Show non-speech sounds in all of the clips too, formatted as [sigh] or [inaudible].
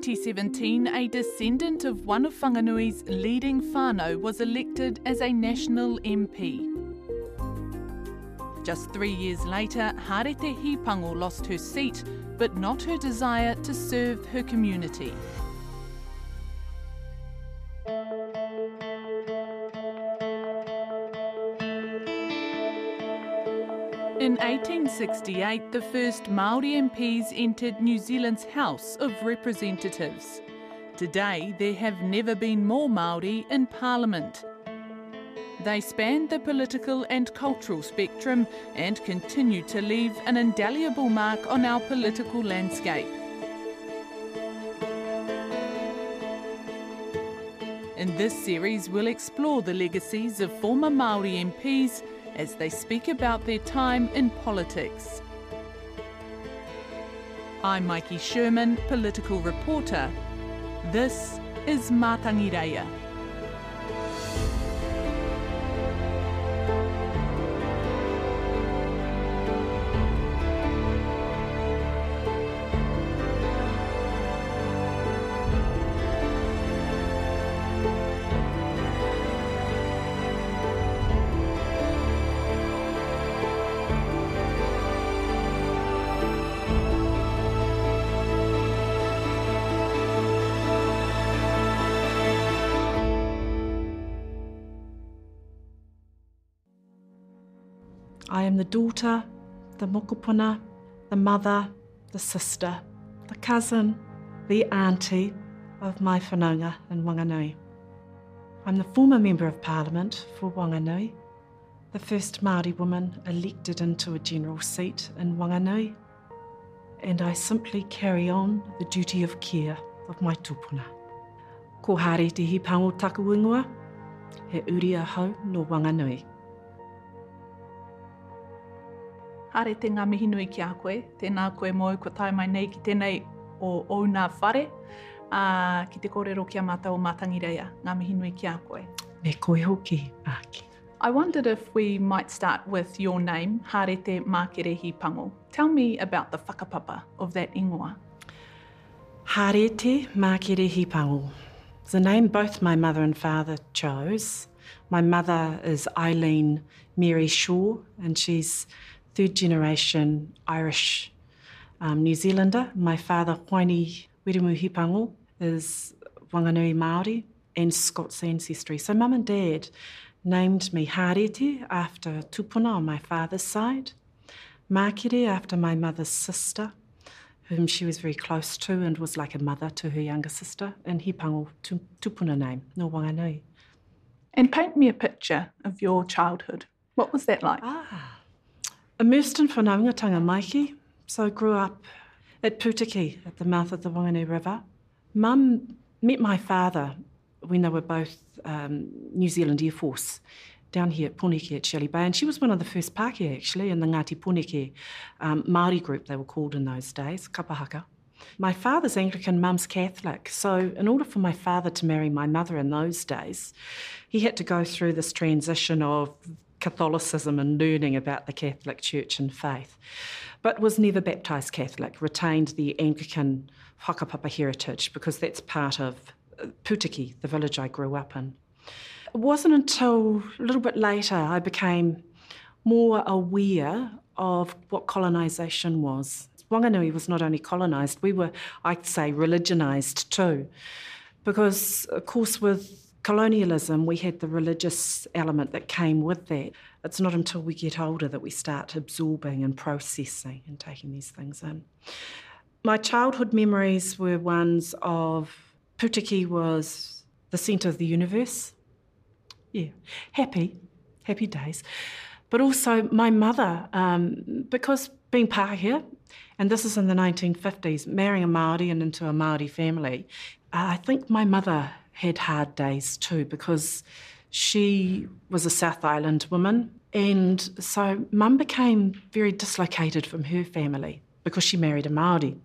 2017, a descendant of one of Whanganui's leading whānau was elected as a national MP. Just three years later, Harete Hipango lost her seat, but not her desire to serve her community. In 1868, the first Maori MPs entered New Zealand's House of Representatives. Today, there have never been more Maori in Parliament. They span the political and cultural spectrum and continue to leave an indelible mark on our political landscape. In this series, we'll explore the legacies of former Maori MPs as they speak about their time in politics. I'm Mikey Sherman, political reporter. This is Mātangireia. I the daughter, the mokopuna, the mother, the sister, the cousin, the auntie of my whanaunga in Wanganui. I'm the former Member of Parliament for Wanganui, the first Māori woman elected into a general seat in Wanganui, and I simply carry on the duty of care of my tupuna. Ko hare te hi pango taku ingoa, he uri ahau no Wanganui. Hare te ngā mihi nui ki a koe, tēnā koe mo ko tai mai nei ki tēnei o o nā whare, uh, ki te kōrero ki a mātou o mātangireia, ngā mihi nui ki a koe. Me koe hoki, āki. I wondered if we might start with your name, Harete Mākerehi Pango. Tell me about the whakapapa of that ingoa. Harete Mākerehi Pango. It's a name both my mother and father chose. My mother is Eileen Mary Shaw, and she's third generation Irish um, New Zealander. My father, Huaini Wirimu Hipango, is Wanganui Māori and Scots ancestry. So mum and dad named me Harete after Tupuna on my father's side, Mākere after my mother's sister, whom she was very close to and was like a mother to her younger sister, and Hipango, Tupuna name, no Wanganui. And paint me a picture of your childhood. What was that like? Ah. Immersed in whanaungatanga Maiki, so grew up at Putiki at the mouth of the Whanganui River. Mum met my father when they were both um, New Zealand Air Force down here at Puneke at Shelley Bay, and she was one of the first Pākehā actually in the Ngāti Puneke um, Māori group they were called in those days, Kapahaka. My father's Anglican, mum's Catholic, so in order for my father to marry my mother in those days, he had to go through this transition of Catholicism and learning about the Catholic Church and faith, but was never baptised Catholic, retained the Anglican whakapapa heritage because that's part of uh, Putiki, the village I grew up in. It wasn't until a little bit later I became more aware of what colonisation was. Wanganui was not only colonised, we were, I'd say, religionised too. Because, of course, with colonialism, we had the religious element that came with that. It's not until we get older that we start absorbing and processing and taking these things in. My childhood memories were ones of Putiki was the centre of the universe. Yeah, happy, happy days. But also my mother, um, because being Pākehā, and this is in the 1950s, marrying a Māori and into a Māori family, I think my mother had hard days too because she was a South Island woman. And so mum became very dislocated from her family because she married a Māori.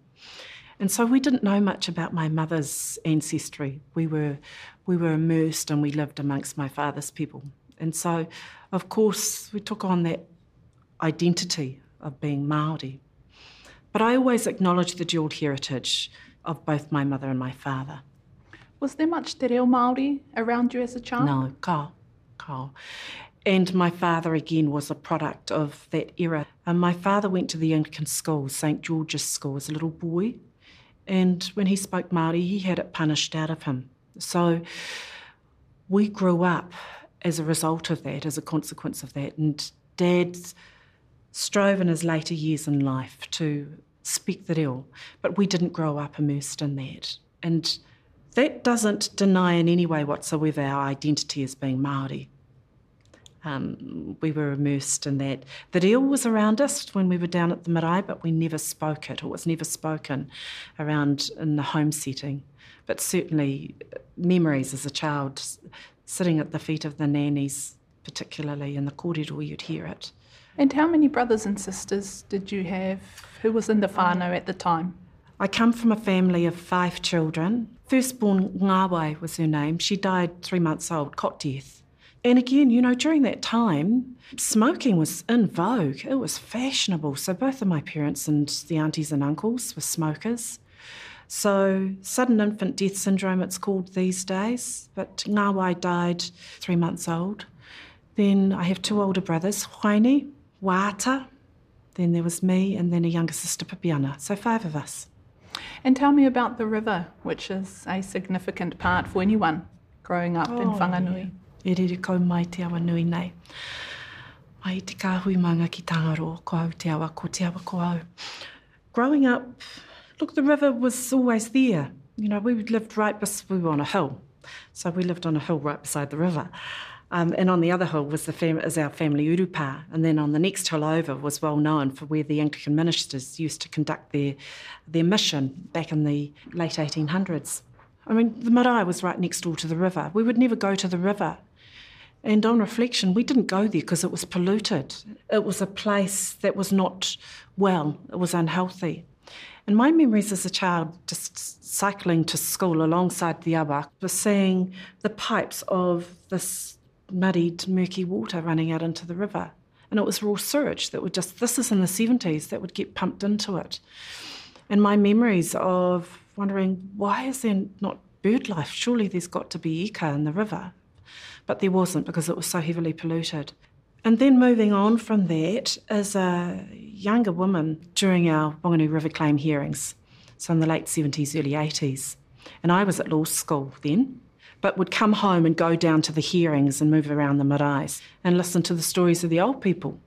And so we didn't know much about my mother's ancestry. We were, we were immersed and we lived amongst my father's people. And so, of course, we took on that identity of being Māori. But I always acknowledge the dual heritage of both my mother and my father. Was there much te reo Māori around you as a child? No, ka, ka. And my father, again, was a product of that era. And my father went to the Anglican school, St George's School, as a little boy. And when he spoke Māori, he had it punished out of him. So we grew up as a result of that, as a consequence of that. And Dad strove in his later years in life to speak the reo, but we didn't grow up immersed in that. And that doesn't deny in any way whatsoever our identity as being Māori. Um, we were immersed in that. The reo was around us when we were down at the marae, but we never spoke it, or it was never spoken around in the home setting. But certainly, memories as a child, sitting at the feet of the nannies, particularly in the kōrero, you'd hear it. And how many brothers and sisters did you have? Who was in the whānau at the time? I come from a family of five children. Firstborn Ngāwai was her name. She died three months old, cot death. And again, you know, during that time, smoking was in vogue. It was fashionable. So both of my parents and the aunties and uncles were smokers. So sudden infant death syndrome, it's called these days. But Ngāwai died three months old. Then I have two older brothers, Huaini, Wata, then there was me, and then a younger sister, Pipiana. So five of us. And tell me about the river, which is a significant part for anyone growing up oh, in Whanganui. Yeah. E rere kau mai te awa nui nei. Mai te kāhui manga ki tangaro, ko au te awa, ko te awa ko au. Growing up, look, the river was always there. You know, we lived right, beside, we were on a hill. So we lived on a hill right beside the river. Um, and on the other hill was the fam- is our family urupa. And then on the next hill over was well known for where the Anglican ministers used to conduct their, their mission back in the late 1800s. I mean, the marae was right next door to the river. We would never go to the river. And on reflection, we didn't go there because it was polluted. It was a place that was not well, it was unhealthy. And my memories as a child, just cycling to school alongside the awa, were seeing the pipes of this muddied, murky water running out into the river. And it was raw sewage that would just, this is in the 70s, that would get pumped into it. And my memories of wondering, why is there not bird life? Surely there's got to be ika in the river. But there wasn't because it was so heavily polluted. And then moving on from that, as a younger woman during our Wanganui River claim hearings, so in the late 70s, early 80s, and I was at law school then, but would come home and go down to the hearings and move around the marae and listen to the stories of the old people,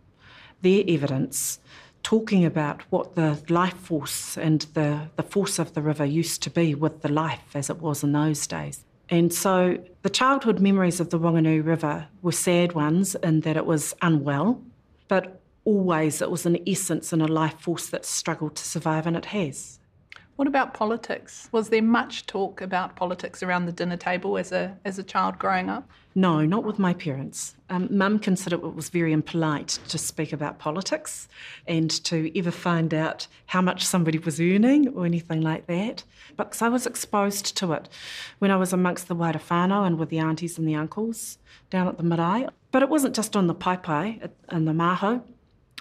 their evidence, talking about what the life force and the, the force of the river used to be with the life as it was in those days. And so the childhood memories of the Wanganui River were sad ones in that it was unwell, but always it was an essence and a life force that struggled to survive, and it has. What about politics? Was there much talk about politics around the dinner table as a as a child growing up? No, not with my parents. Um, Mum considered it was very impolite to speak about politics and to ever find out how much somebody was earning or anything like that. But I was exposed to it when I was amongst the Waira whānau and with the aunties and the uncles down at the marae. But it wasn't just on the pai and the maho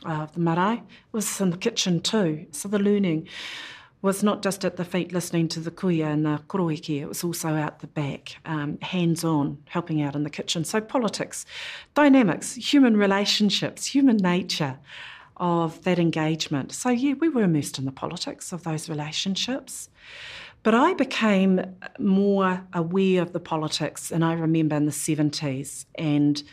of uh, the marae, it was in the kitchen too. So the learning was not just at the feet listening to the kuia and the koroiki, it was also out the back, um, hands on, helping out in the kitchen. So, politics, dynamics, human relationships, human nature of that engagement. So, yeah, we were immersed in the politics of those relationships. But I became more aware of the politics, and I remember in the 70s and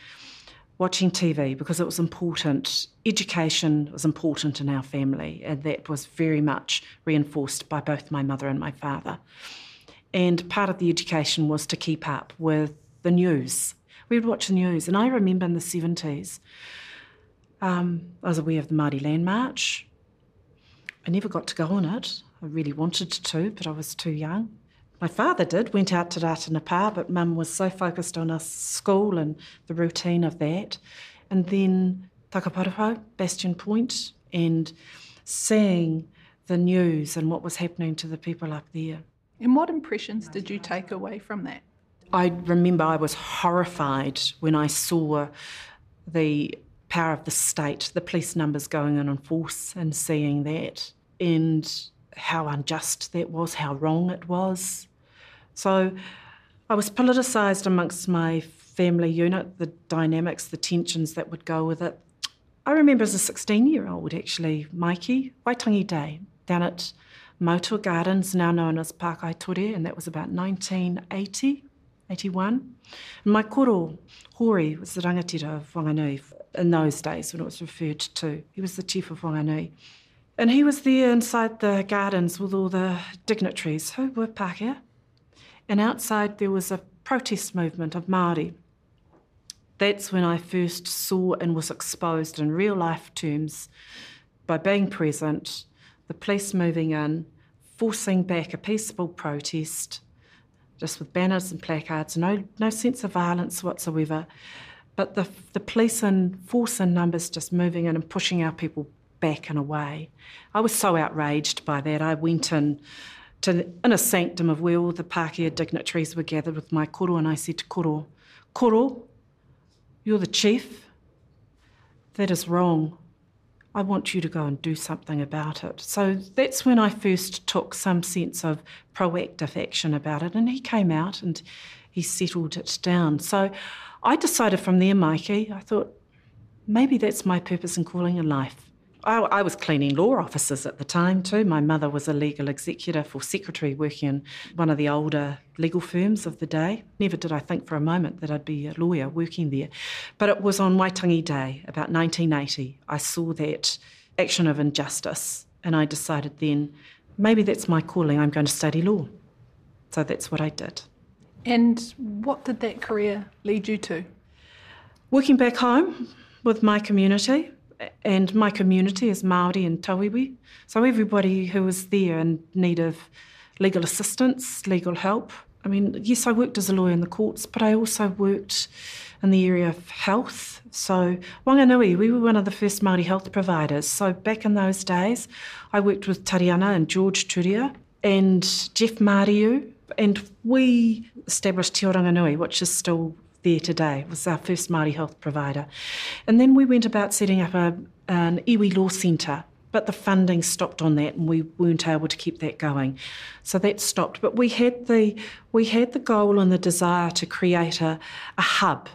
watching TV because it was important. Education was important in our family, and that was very much reinforced by both my mother and my father. And part of the education was to keep up with the news. We would watch the news, and I remember in the 70s, um, I was aware of the Māori Land March. I never got to go on it. I really wanted to, but I was too young. My father did, went out to Rātana Pā, but mum was so focused on us school and the routine of that. And then Takaparawhau, Bastion Point, and seeing the news and what was happening to the people up there. And what impressions did you take away from that? I remember I was horrified when I saw the power of the state, the police numbers going in on force, and seeing that, and how unjust that was, how wrong it was. So I was politicised amongst my family unit, the dynamics, the tensions that would go with it. I remember as a 16 year old, actually, Mikey, Waitangi Day, down at Mautua Gardens, now known as Park Ture, and that was about 1980, 81. And my koro, Hori, was the rangatira of Whanganui in those days when it was referred to. He was the chief of Whanganui. And he was there inside the gardens with all the dignitaries who were Pākehā. And outside there was a protest movement of Māori. That's when I first saw and was exposed in real life terms by being present, the police moving in, forcing back a peaceful protest, just with banners and placards, no, no sense of violence whatsoever. But the, the police in force and numbers just moving in and pushing our people back and away. I was so outraged by that. I went in to in a sanctum of where all the Pākehā dignitaries were gathered with my koro, and I said to koro, koro, you're the chief. That is wrong. I want you to go and do something about it. So that's when I first took some sense of proactive action about it. And he came out and he settled it down. So I decided from there, Mikey, I thought maybe that's my purpose and calling in life. I, I, was cleaning law offices at the time too. My mother was a legal executive or secretary working in one of the older legal firms of the day. Never did I think for a moment that I'd be a lawyer working there. But it was on Waitangi Day, about 1980, I saw that action of injustice and I decided then maybe that's my calling, I'm going to study law. So that's what I did. And what did that career lead you to? Working back home with my community, and my community is Maori and Tauiwi. So everybody who was there in need of legal assistance, legal help. I mean, yes, I worked as a lawyer in the courts, but I also worked in the area of health. So Wanganui, we were one of the first Māori health providers. So back in those days, I worked with Tariana and George Turia and Jeff Mariu, and we established Te Oranganui, which is still there today. It was our first Māori health provider. And then we went about setting up a, an iwi law centre, but the funding stopped on that and we weren't able to keep that going. So that stopped. But we had the, we had the goal and the desire to create a, a hub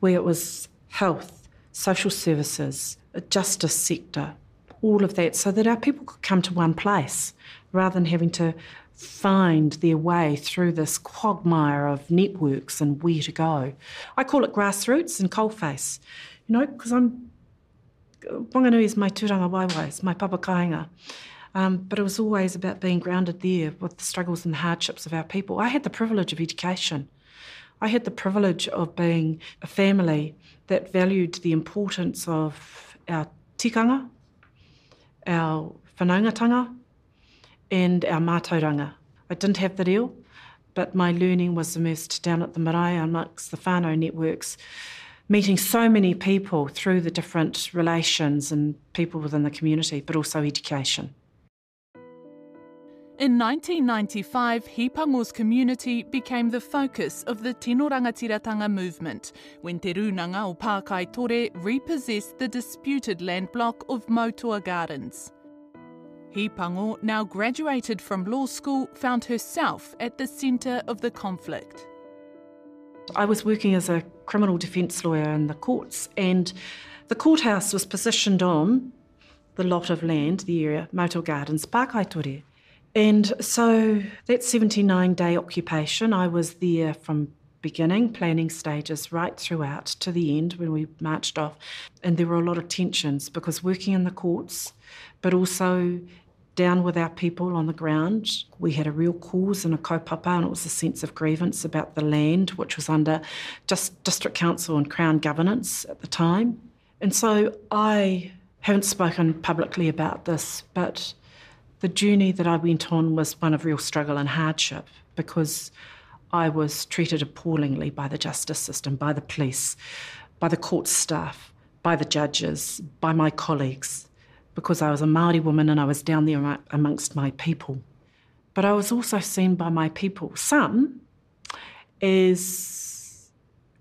where it was health, social services, justice sector, all of that, so that our people could come to one place rather than having to find their way through this quagmire of networks and where to go. I call it grassroots and coalface, you know, because I'm Wanganui is my tūrangawaewae, it's my papakainga. Um, but it was always about being grounded there with the struggles and hardships of our people. I had the privilege of education. I had the privilege of being a family that valued the importance of our tikanga, our whanaungatanga, and our mātauranga. I didn't have the reo, but my learning was immersed down at the marae amongst the whānau networks, meeting so many people through the different relations and people within the community, but also education. In 1995, Hipango's community became the focus of the Tino Rangatiratanga movement when Te Runanga o Pākaitore repossessed the disputed land block of Moutoa Gardens. Hipango, now graduated from law school, found herself at the centre of the conflict. I was working as a criminal defence lawyer in the courts, and the courthouse was positioned on the lot of land, the area, Moutoa Gardens, Pākai And so that 79 day occupation, I was there from beginning, planning stages, right throughout to the end when we marched off. And there were a lot of tensions because working in the courts, but also down with our people on the ground. We had a real cause and a kaupapa, and it was a sense of grievance about the land, which was under just district council and crown governance at the time. And so I haven't spoken publicly about this, but The journey that I went on was one of real struggle and hardship because I was treated appallingly by the justice system, by the police, by the court staff, by the judges, by my colleagues, because I was a Maori woman and I was down there amongst my people. But I was also seen by my people, some as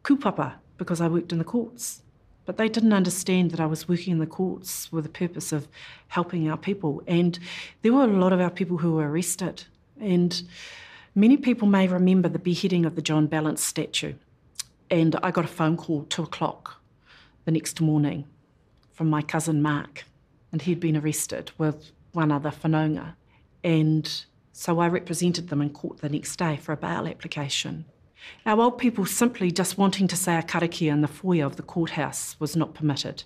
kupapa, because I worked in the courts. But they didn't understand that I was working in the courts with the purpose of helping our people. And there were a lot of our people who were arrested. And Many people may remember the beheading of the John Ballance statue, and I got a phone call two o'clock the next morning from my cousin Mark, and he'd been arrested with one other whanaunga. And so I represented them in court the next day for a bail application. Our old people simply just wanting to say a karakia in the foyer of the courthouse was not permitted.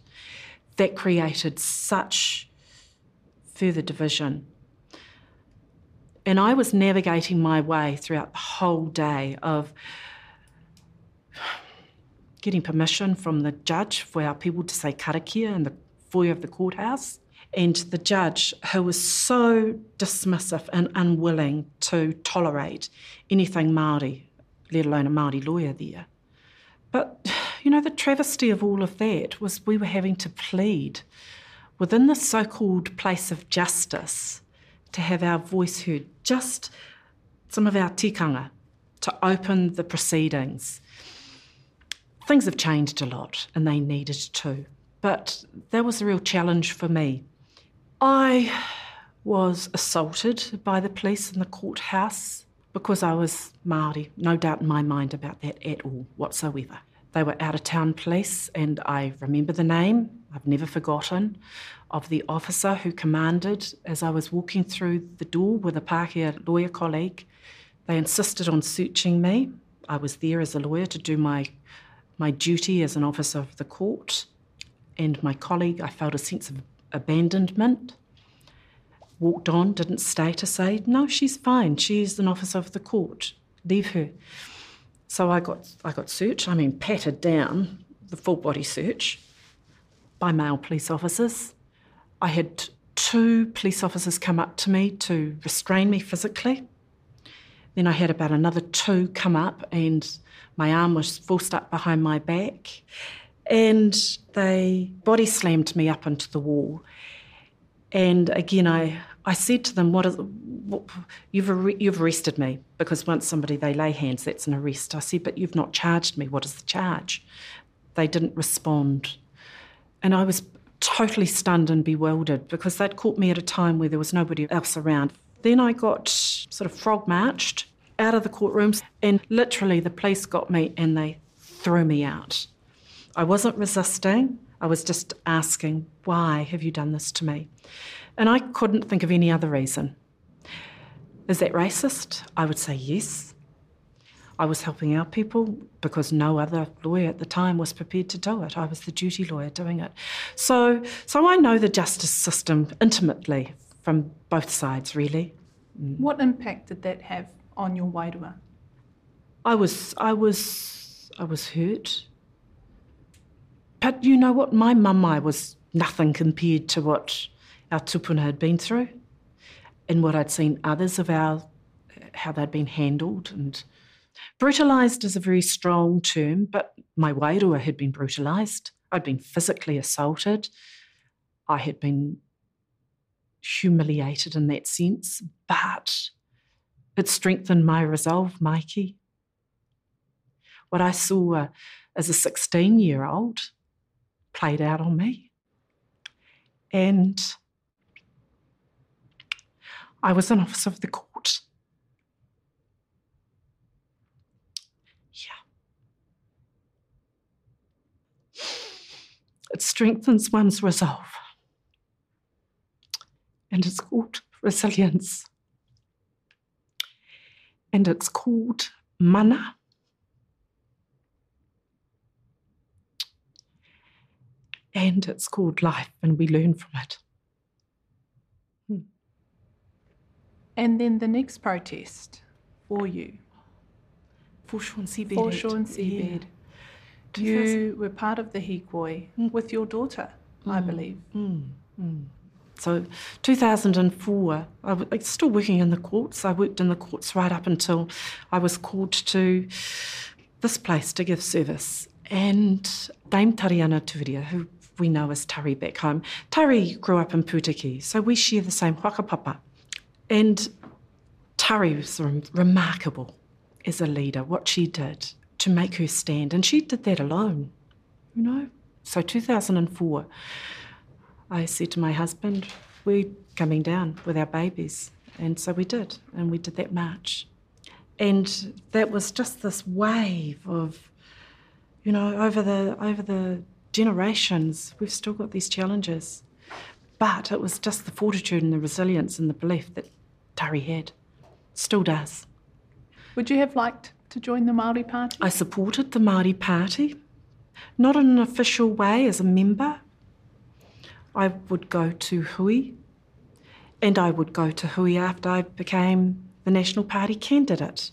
That created such further division and I was navigating my way throughout the whole day of getting permission from the judge for our people to say karakia in the foyer of the courthouse. And the judge, who was so dismissive and unwilling to tolerate anything Māori, let alone a Māori lawyer there. But, you know, the travesty of all of that was we were having to plead within the so called place of justice to have our voice heard, just some of our tikanga to open the proceedings. Things have changed a lot and they needed to, but that was a real challenge for me. I was assaulted by the police in the courthouse because I was Māori, no doubt in my mind about that at all whatsoever. They were out of town police, and I remember the name, I've never forgotten, of the officer who commanded as I was walking through the door with a Pākehā lawyer colleague. They insisted on searching me. I was there as a lawyer to do my, my duty as an officer of the court. And my colleague, I felt a sense of abandonment. Walked on, didn't stay to say, no, she's fine. She's an officer of the court. Leave her. So I got I got searched, I mean patted down, the full body search by male police officers. I had two police officers come up to me to restrain me physically. Then I had about another two come up and my arm was forced up behind my back and they body slammed me up into the wall. And again, I, I said to them, "What is? What, you've ar- you've arrested me because once somebody they lay hands, that's an arrest." I said, "But you've not charged me. What is the charge?" They didn't respond, and I was totally stunned and bewildered because they'd caught me at a time where there was nobody else around. Then I got sort of frog marched out of the courtrooms, and literally the police got me and they threw me out. I wasn't resisting. I was just asking, why have you done this to me? And I couldn't think of any other reason. Is that racist? I would say yes. I was helping our people because no other lawyer at the time was prepared to do it. I was the duty lawyer doing it. So, so I know the justice system intimately from both sides, really. Mm. What impact did that have on your wairua? I was, I was, I was hurt. But you know what? My mamae was nothing compared to what our tupuna had been through and what I'd seen others of our, how they'd been handled. And brutalised is a very strong term, but my wairua had been brutalised. I'd been physically assaulted. I had been humiliated in that sense, but it strengthened my resolve, Mikey. What I saw uh, as a 16 year old played out on me. And I was an officer of the court. Yeah. It strengthens one's resolve. And it's called resilience. And it's called mana. And it's called life, and we learn from it. And then the next protest for you. Foreshore Seabed. Foreshore Seabed. Yeah. You were part of the hikoi mm. with your daughter, mm. I believe. Mm. mm. So 2004, I was still working in the courts. I worked in the courts right up until I was called to this place to give service. And Dame Tariana Turia, who we know as Tari back home, Tari grew up in Putiki, so we share the same whakapapa. And Tari was remarkable as a leader, what she did to make her stand. And she did that alone, you know. So 2004, I said to my husband, we're coming down with our babies. And so we did, and we did that march. And that was just this wave of, you know, over the over the generations, we've still got these challenges. But it was just the fortitude and the resilience and the belief that Tari had. Still does. Would you have liked to join the Māori Party? I supported the Māori Party, not in an official way as a member. I would go to Hui, and I would go to Hui after I became the National Party candidate,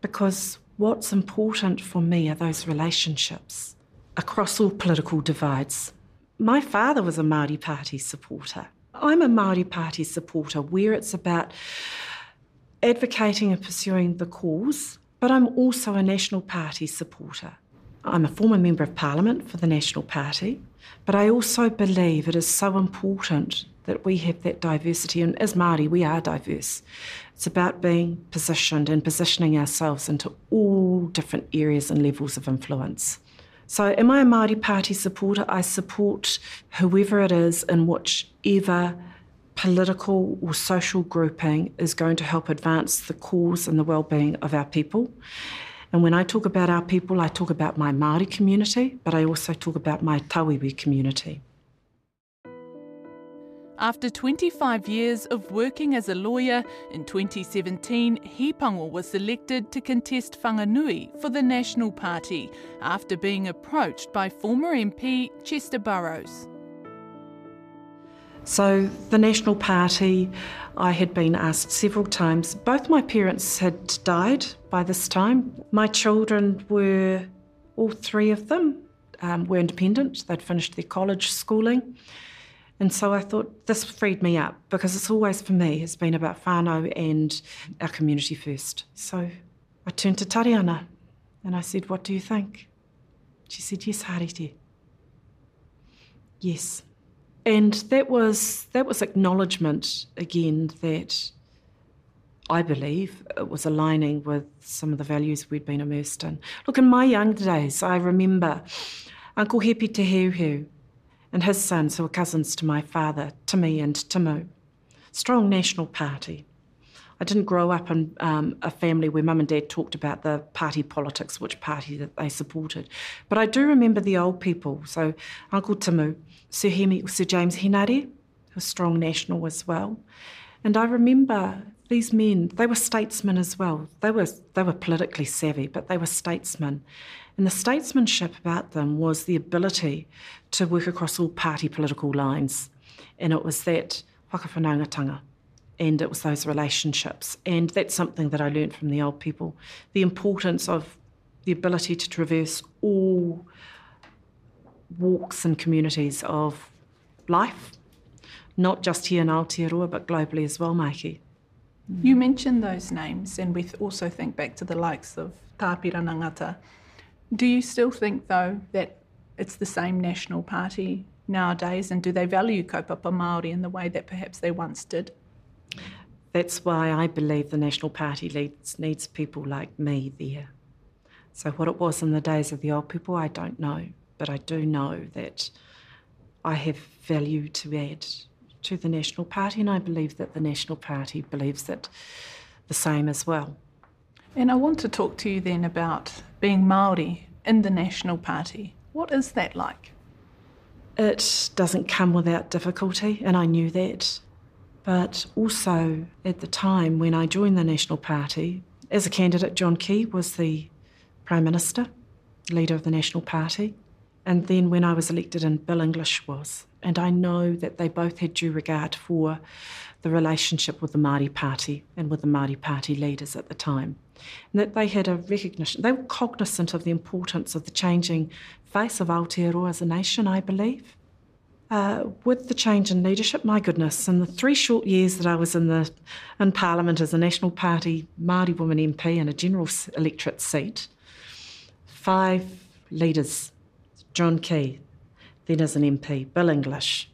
because what's important for me are those relationships across all political divides. My father was a Māori Party supporter. I'm a Māori Party supporter where it's about advocating and pursuing the cause, but I'm also a National Party supporter. I'm a former Member of Parliament for the National Party, but I also believe it is so important that we have that diversity, and as Māori, we are diverse. It's about being positioned and positioning ourselves into all different areas and levels of influence. So, am I a Māori Party supporter? I support whoever it is in whichever political or social grouping is going to help advance the cause and the well-being of our people. And when I talk about our people, I talk about my Māori community, but I also talk about my Tawiwi community. After 25 years of working as a lawyer, in 2017, Hipango was selected to contest Whanganui for the National Party after being approached by former MP Chester Burrows. So, the National Party, I had been asked several times. Both my parents had died by this time. My children were, all three of them, um, were independent. They'd finished their college schooling. And so I thought this freed me up because it's always for me has been about whānau and our community first. So I turned to Tariana and I said, What do you think? She said, Yes, Harete. Yes. And that was that was acknowledgement again that I believe it was aligning with some of the values we'd been immersed in. Look, in my young days, I remember Uncle Hepi Te Heu and his sons, who were cousins to my father, Timi and Timu. Strong National Party. I didn't grow up in um, a family where mum and dad talked about the party politics, which party that they supported. But I do remember the old people. So Uncle Timu, Sir, Hemi, Sir James Henare, a strong national as well. And I remember these men, they were statesmen as well. They were, they were politically savvy, but they were statesmen. And the statesmanship about them was the ability to work across all party political lines. And it was that whakawhanaungatanga and it was those relationships. And that's something that I learned from the old people the importance of the ability to traverse all walks and communities of life, not just here in Aotearoa, but globally as well, Mikey. You mentioned those names, and we also think back to the likes of Tāpira Nangata. Do you still think, though, that it's the same national party nowadays, and do they value kaupapa Māori in the way that perhaps they once did? That's why I believe the National Party leads, needs people like me there. So, what it was in the days of the old people, I don't know. But I do know that I have value to add to the National Party, and I believe that the National Party believes that the same as well. And I want to talk to you then about being Maori in the National Party. What is that like? It doesn't come without difficulty, and I knew that. But also, at the time when I joined the National Party, as a candidate, John Key was the Prime Minister, leader of the National Party. And then when I was elected and Bill English was. And I know that they both had due regard for the relationship with the Māori Party and with the Māori Party leaders at the time. And that they had a recognition, they were cognizant of the importance of the changing face of Aotearoa as a nation, I believe. Uh, with the change in leadership, my goodness, in the three short years that I was in the in Parliament as a National Party Māori woman MP in a general electorate seat, five leaders, John Key, then as an MP, Bill English,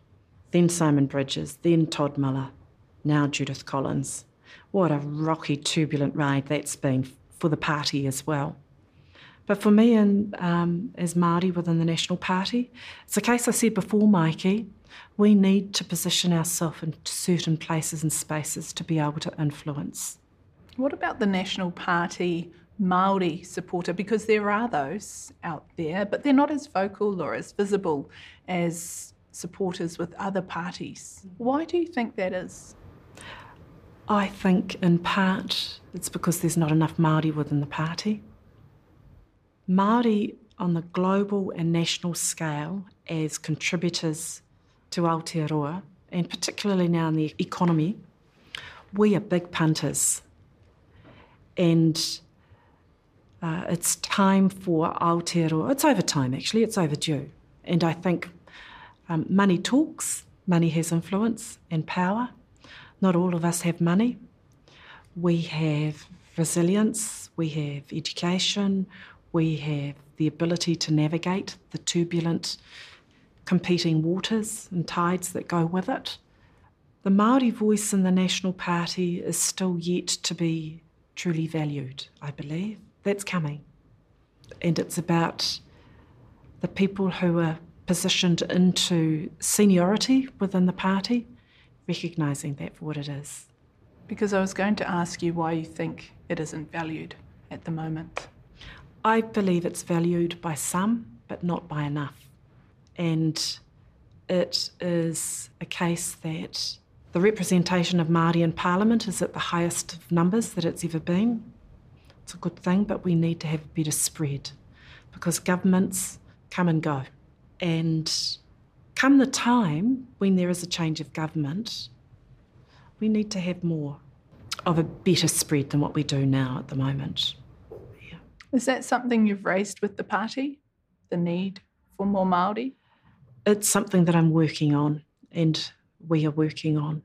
then Simon Bridges, then Todd Muller, now Judith Collins. What a rocky, turbulent ride that's been for the party as well. But for me, and um, as Māori within the National Party, it's a case I said before, Mikey. We need to position ourselves in certain places and spaces to be able to influence. What about the National Party Maori supporter? Because there are those out there, but they're not as vocal or as visible as supporters with other parties. Why do you think that is? I think in part it's because there's not enough Māori within the party. Māori on the global and national scale as contributors to Aotearoa, and particularly now in the economy, we are big punters. And uh, it's time for Aotearoa, it's over time actually, it's overdue. And I think um, money talks, money has influence and power. Not all of us have money. We have resilience, we have education, we have the ability to navigate the turbulent competing waters and tides that go with it. The Maori voice in the National Party is still yet to be truly valued, I believe. That's coming. And it's about the people who are positioned into seniority within the party, recognising that for what it is. Because I was going to ask you why you think it isn't valued at the moment. I believe it's valued by some, but not by enough. And it is a case that the representation of Māori in Parliament is at the highest of numbers that it's ever been. It's a good thing, but we need to have a better spread because governments come and go. And come the time when there is a change of government, we need to have more of a better spread than what we do now at the moment. Is that something you've raised with the party? The need for more Māori? It's something that I'm working on and we are working on.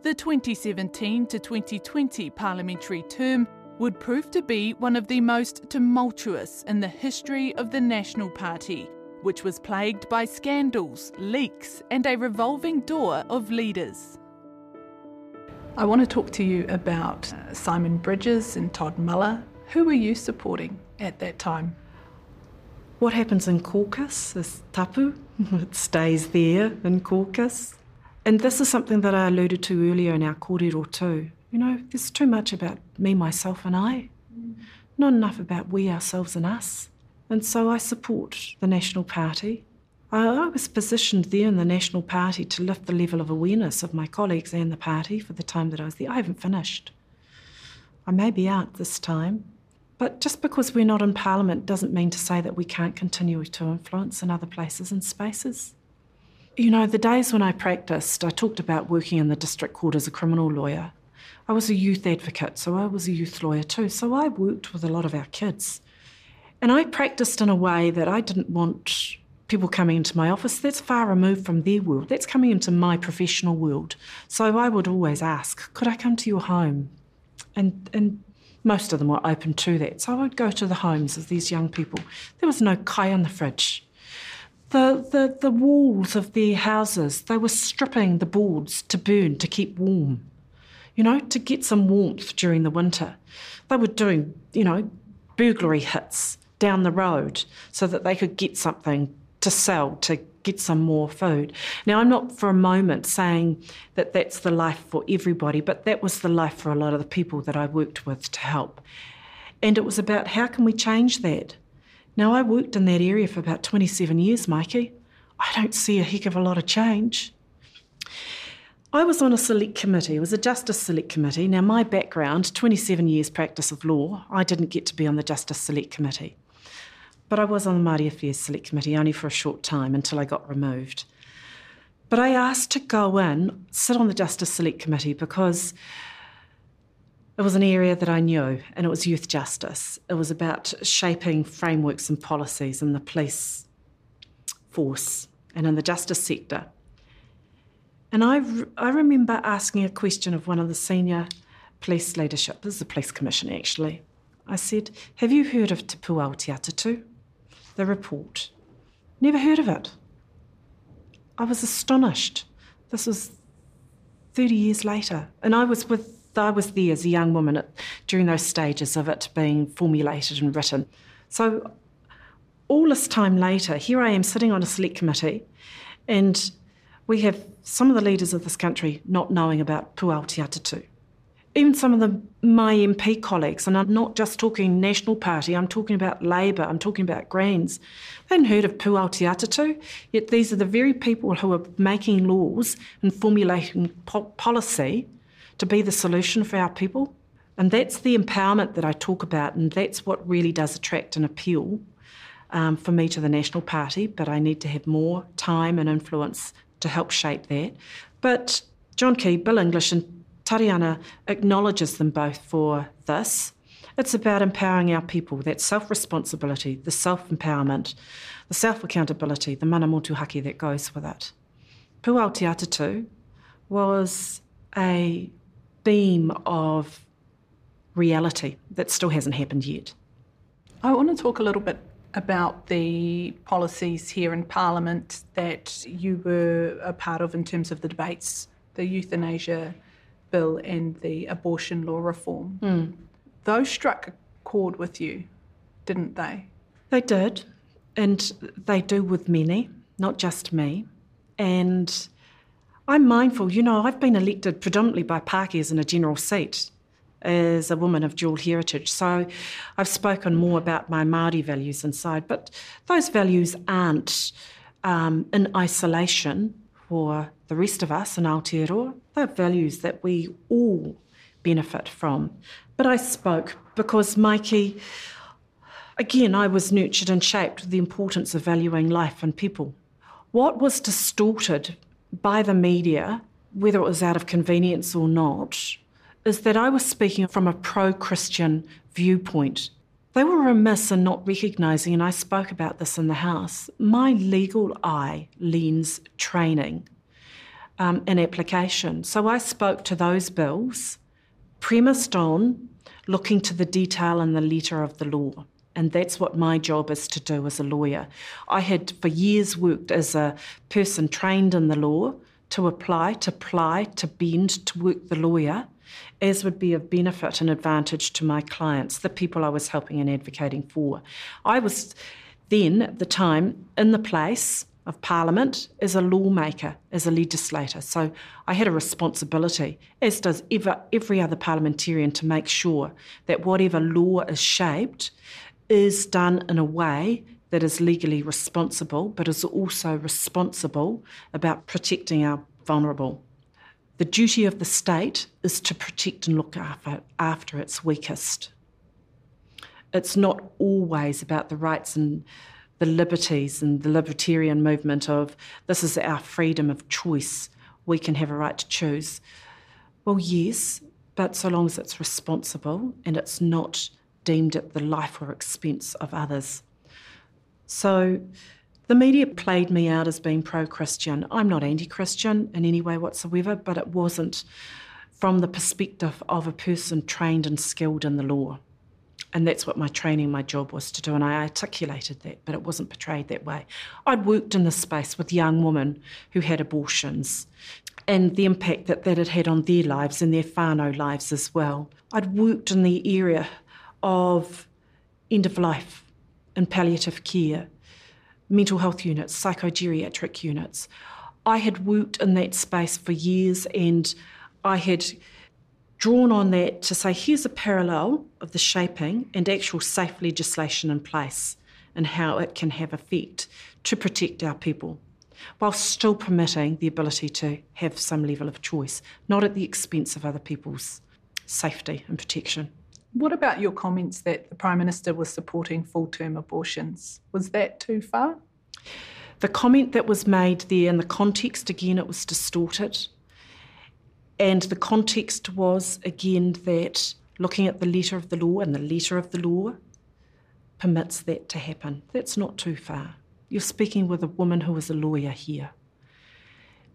The 2017 to 2020 parliamentary term would prove to be one of the most tumultuous in the history of the National Party, which was plagued by scandals, leaks, and a revolving door of leaders. I want to talk to you about uh, Simon Bridges and Todd Muller. Who were you supporting at that time? What happens in caucus is tapu. [laughs] it stays there in caucus. And this is something that I alluded to earlier in our kōrero too. You know, there's too much about me, myself, and I. Not enough about we, ourselves, and us. And so I support the National Party I was positioned there in the National Party to lift the level of awareness of my colleagues and the party for the time that I was there. I haven't finished. I may be out this time, but just because we're not in Parliament doesn't mean to say that we can't continue to influence in other places and spaces. You know, the days when I practiced, I talked about working in the district court as a criminal lawyer. I was a youth advocate, so I was a youth lawyer too. So I worked with a lot of our kids. And I practiced in a way that I didn't want people coming into my office, that's far removed from their world. That's coming into my professional world. So I would always ask, could I come to your home? And, and most of them were open to that. So I would go to the homes of these young people. There was no kai on the fridge. The, the, the walls of their houses, they were stripping the boards to burn to keep warm, you know, to get some warmth during the winter. They were doing, you know, burglary hits down the road so that they could get something to sell to get some more food. Now, I'm not for a moment saying that that's the life for everybody, but that was the life for a lot of the people that I worked with to help. And it was about how can we change that? Now, I worked in that area for about 27 years, Mikey. I don't see a heck of a lot of change. I was on a select committee. It was a Justice Select Committee. Now, my background, 27 years practice of law, I didn't get to be on the Justice Select Committee. But I was on the Māori Affairs Select Committee only for a short time until I got removed. But I asked to go in, sit on the Justice Select Committee because it was an area that I knew, and it was youth justice. It was about shaping frameworks and policies in the police force and in the justice sector. And I, I remember asking a question of one of the senior police leadership, this is the police commission actually. I said, Have you heard of Te Pū Aotearoa? The report. Never heard of it. I was astonished. This was 30 years later. And I was with I was there as a young woman at, during those stages of it being formulated and written. So all this time later, here I am sitting on a select committee, and we have some of the leaders of this country not knowing about Puao-te-Ata-tu even some of the, my MP colleagues, and I'm not just talking National Party, I'm talking about Labour, I'm talking about Greens, they hadn't heard of Aotearoa, yet these are the very people who are making laws and formulating po- policy to be the solution for our people. And that's the empowerment that I talk about, and that's what really does attract and appeal um, for me to the National Party. But I need to have more time and influence to help shape that. But John Key, Bill English, and Tariana acknowledges them both for this. It's about empowering our people, that self responsibility, the self empowerment, the self accountability, the mana motuhake that goes with it. Puao-te-Ata-tu was a beam of reality that still hasn't happened yet. I want to talk a little bit about the policies here in Parliament that you were a part of in terms of the debates, the euthanasia bill and the abortion law reform. Mm. Those struck a chord with you, didn't they? They did, and they do with many, not just me. And I'm mindful, you know, I've been elected predominantly by Pākehās in a general seat as a woman of dual heritage. So I've spoken more about my Māori values inside, but those values aren't um, in isolation for the rest of us in Aotearoa. Values that we all benefit from. But I spoke because Mikey, again, I was nurtured and shaped with the importance of valuing life and people. What was distorted by the media, whether it was out of convenience or not, is that I was speaking from a pro Christian viewpoint. They were remiss in not recognising, and I spoke about this in the House, my legal eye lens training um, in application. So I spoke to those bills premised on looking to the detail and the letter of the law. And that's what my job is to do as a lawyer. I had for years worked as a person trained in the law to apply, to ply, to bend, to work the lawyer as would be of benefit and advantage to my clients, the people I was helping and advocating for. I was then, at the time, in the place of Parliament as a lawmaker, as a legislator. So I had a responsibility, as does ever, every other parliamentarian, to make sure that whatever law is shaped is done in a way that is legally responsible, but is also responsible about protecting our vulnerable. The duty of the state is to protect and look after, after its weakest. It's not always about the rights and the liberties and the libertarian movement of this is our freedom of choice. We can have a right to choose. Well, yes, but so long as it's responsible and it's not deemed at the life or expense of others. So the media played me out as being pro Christian. I'm not anti Christian in any way whatsoever, but it wasn't from the perspective of a person trained and skilled in the law. And that's what my training, my job was to do. And I articulated that, but it wasn't portrayed that way. I'd worked in this space with young women who had abortions and the impact that that had had on their lives and their whānau lives as well. I'd worked in the area of end of life and palliative care mental health units, psychogeriatric units. I had worked in that space for years and I had drawn on that to say here's a parallel of the shaping and actual safe legislation in place and how it can have effect to protect our people while still permitting the ability to have some level of choice, not at the expense of other people's safety and protection. What about your comments that the Prime Minister was supporting full term abortions? Was that too far? The comment that was made there in the context, again, it was distorted. And the context was, again, that looking at the letter of the law, and the letter of the law permits that to happen. That's not too far. You're speaking with a woman who is a lawyer here.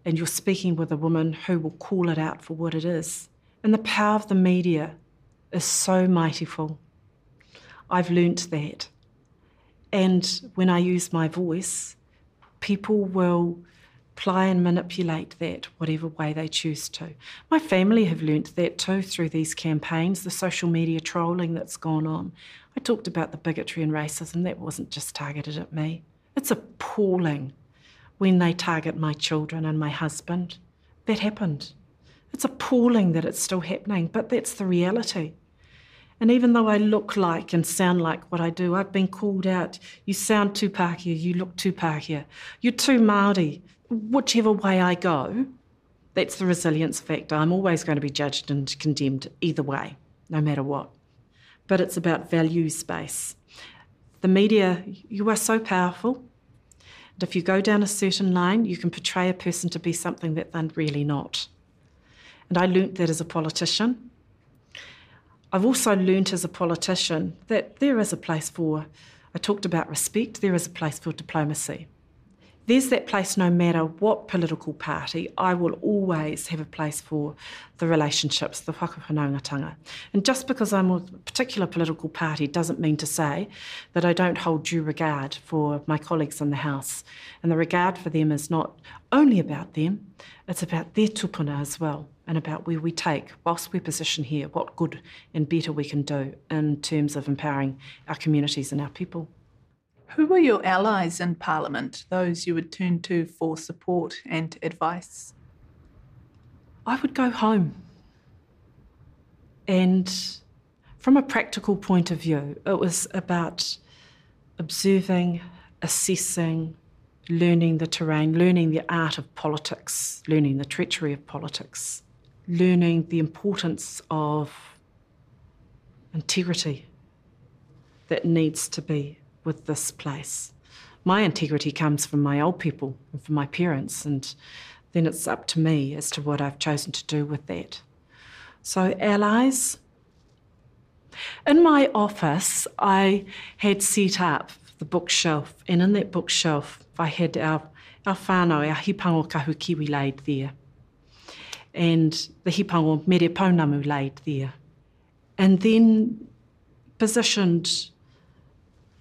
And you're speaking with a woman who will call it out for what it is. And the power of the media is so mightyful. I've learnt that. And when I use my voice, people will ply and manipulate that whatever way they choose to. My family have learnt that too through these campaigns, the social media trolling that's gone on. I talked about the bigotry and racism, that wasn't just targeted at me. It's appalling when they target my children and my husband. That happened. It's appalling that it's still happening, but that's the reality. And even though I look like and sound like what I do, I've been called out. You sound too Pākehā, you look too Pākehā, you're too Māori. Whichever way I go, that's the resilience factor. I'm always going to be judged and condemned either way, no matter what. But it's about value space. The media, you are so powerful. And if you go down a certain line, you can portray a person to be something that they're really not. And I learnt that as a politician. I've also learnt as a politician that there is a place for, I talked about respect, there is a place for diplomacy. There's that place no matter what political party, I will always have a place for the relationships, the whakawhanaungatanga. And just because I'm a particular political party doesn't mean to say that I don't hold due regard for my colleagues in the House. And the regard for them is not only about them, it's about their tupuna as well and about where we take, whilst we're positioned here, what good and better we can do in terms of empowering our communities and our people. Who were your allies in Parliament, those you would turn to for support and advice? I would go home. And from a practical point of view, it was about observing, assessing, learning the terrain, learning the art of politics, learning the treachery of politics, learning the importance of integrity that needs to be with this place. My integrity comes from my old people and from my parents, and then it's up to me as to what I've chosen to do with that. So, allies. In my office, I had set up the bookshelf, and in that bookshelf, I had our, our whānau, our hipango kahukiwi laid there and the hipango mere paunamu laid there. And then positioned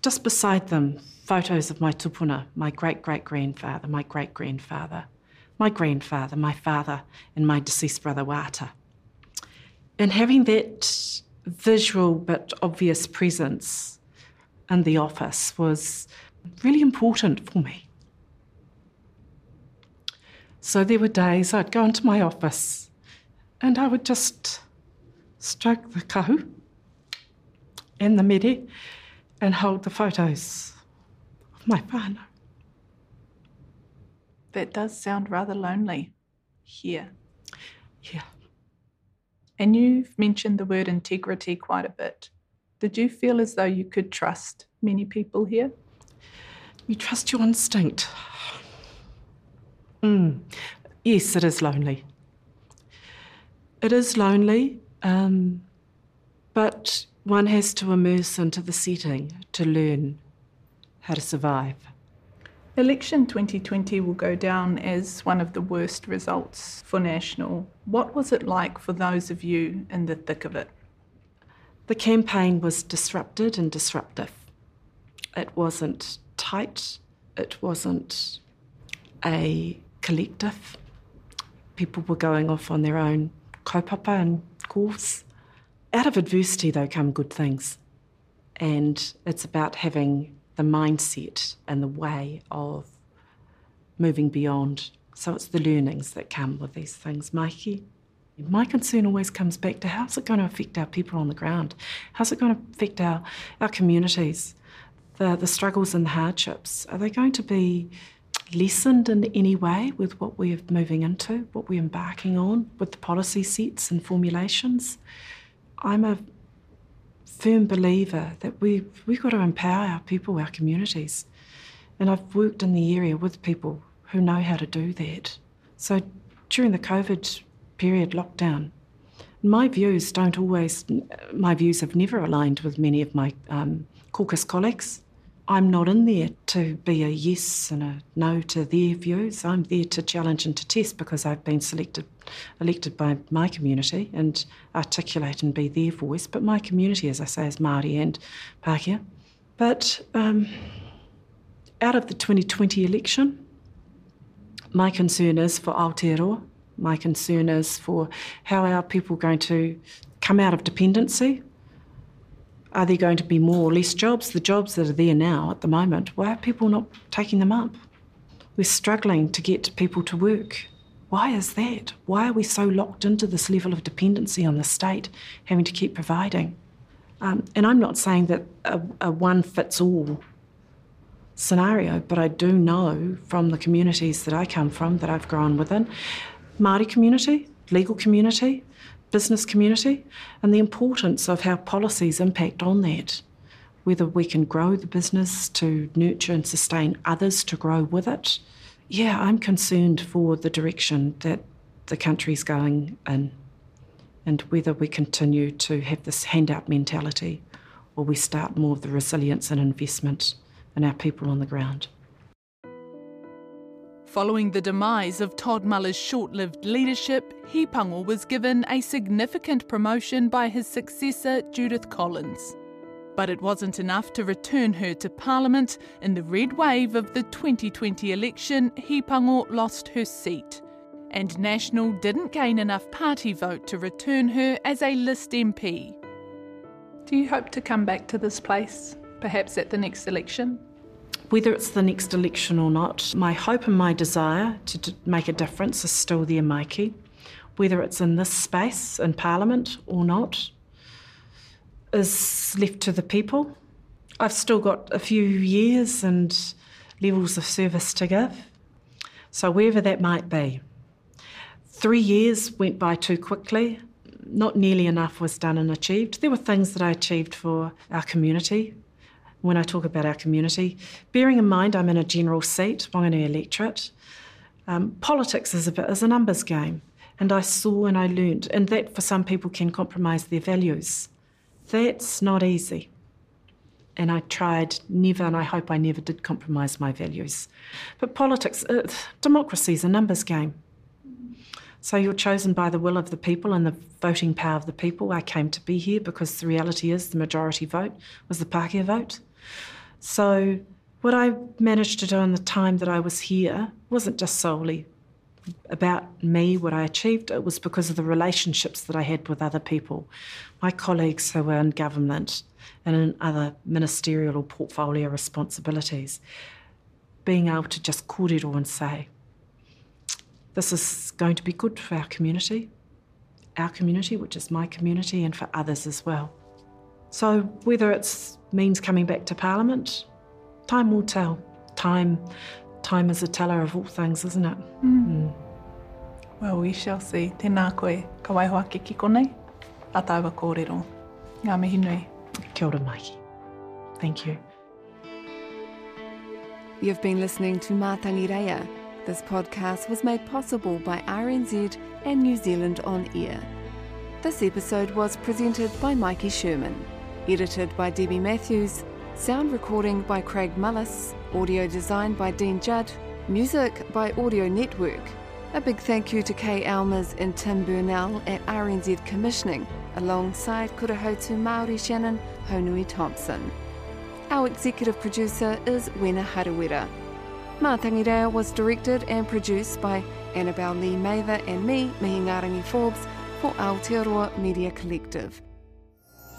just beside them photos of my tupuna, my great great grandfather, my great grandfather, my grandfather, my father, and my deceased brother Wata. And having that visual but obvious presence in the office was really important for me. So there were days I'd go into my office and I would just stroke the kahu and the mere and hold the photos of my whānau. That does sound rather lonely here. Yeah. And you've mentioned the word integrity quite a bit. Did you feel as though you could trust many people here? You trust your instinct. Mm. Yes, it is lonely. It is lonely, um, but one has to immerse into the setting to learn how to survive. Election 2020 will go down as one of the worst results for National. What was it like for those of you in the thick of it? The campaign was disrupted and disruptive. It wasn't tight, it wasn't a collective. People were going off on their own kaupapa and course. Out of adversity, though, come good things. And it's about having the mindset and the way of moving beyond. So it's the learnings that come with these things, Mikey. My concern always comes back to how's it going to affect our people on the ground? How's it going to affect our, our communities? The, the struggles and the hardships, are they going to be lessened in any way with what we're moving into, what we're embarking on, with the policy sets and formulations. I'm a firm believer that we we've got to empower our people, our communities. And I've worked in the area with people who know how to do that. So during the COVID period lockdown, my views don't always, my views have never aligned with many of my um, caucus colleagues I'm not in there to be a yes and a no to their views. I'm there to challenge and to test because I've been selected, elected by my community and articulate and be their voice. But my community, as I say, is Māori and Pākehā. But um, out of the 2020 election, my concern is for Aotearoa. My concern is for how are people are going to come out of dependency are there going to be more or less jobs? The jobs that are there now at the moment, why are people not taking them up? We're struggling to get people to work. Why is that? Why are we so locked into this level of dependency on the state, having to keep providing? Um, and I'm not saying that a, a one fits all scenario, but I do know from the communities that I come from, that I've grown within, Māori community, legal community, business community and the importance of how policies impact on that. Whether we can grow the business to nurture and sustain others to grow with it. Yeah, I'm concerned for the direction that the country's going in and whether we continue to have this handout mentality or we start more of the resilience and investment in our people on the ground. Following the demise of Todd Muller's short lived leadership, Hipango was given a significant promotion by his successor, Judith Collins. But it wasn't enough to return her to Parliament. In the red wave of the 2020 election, Hipango lost her seat. And National didn't gain enough party vote to return her as a list MP. Do you hope to come back to this place, perhaps at the next election? Whether it's the next election or not, my hope and my desire to d- make a difference is still there, Mikey. Whether it's in this space, in Parliament or not, is left to the people. I've still got a few years and levels of service to give. So, wherever that might be. Three years went by too quickly. Not nearly enough was done and achieved. There were things that I achieved for our community, when I talk about our community. Bearing in mind I'm in a general seat, Whanganui electorate, um, politics is a, bit, is a numbers game. And I saw and I learnt, and that for some people can compromise their values. That's not easy. And I tried never, and I hope I never did compromise my values. But politics, uh, democracy is a numbers game. So you're chosen by the will of the people and the voting power of the people. I came to be here because the reality is the majority vote was the Pākehā vote. So, what I managed to do in the time that I was here wasn't just solely about me, what I achieved. It was because of the relationships that I had with other people, my colleagues who were in government and in other ministerial or portfolio responsibilities. Being able to just kōrero and say, this is going to be good for our community, our community, which is my community, and for others as well. So, whether it means coming back to Parliament, time will tell. Time, time is a teller of all things, isn't it? Mm. Mm. Well, we shall see. Tēnā koe, ka waihoa ke kiko nei, a tāua kōrero. Ngā mihi nui. Kia ora, Mikey. Thank you. You've been listening to Mātangi Reia. This podcast was made possible by RNZ and New Zealand On Air. This episode was presented by Mikey Sherman edited by Debbie Matthews, sound recording by Craig Mullis, audio design by Dean Judd, music by Audio Network. A big thank you to Kay Ellmers and Tim Burnell at RNZ Commissioning, alongside Kura Hautū Māori Shannon Haunui-Thompson. Our executive producer is Wena Harawira. Mātangi was directed and produced by Annabelle Lee Mather and me, Mihingarangi Forbes, for Aotearoa Media Collective.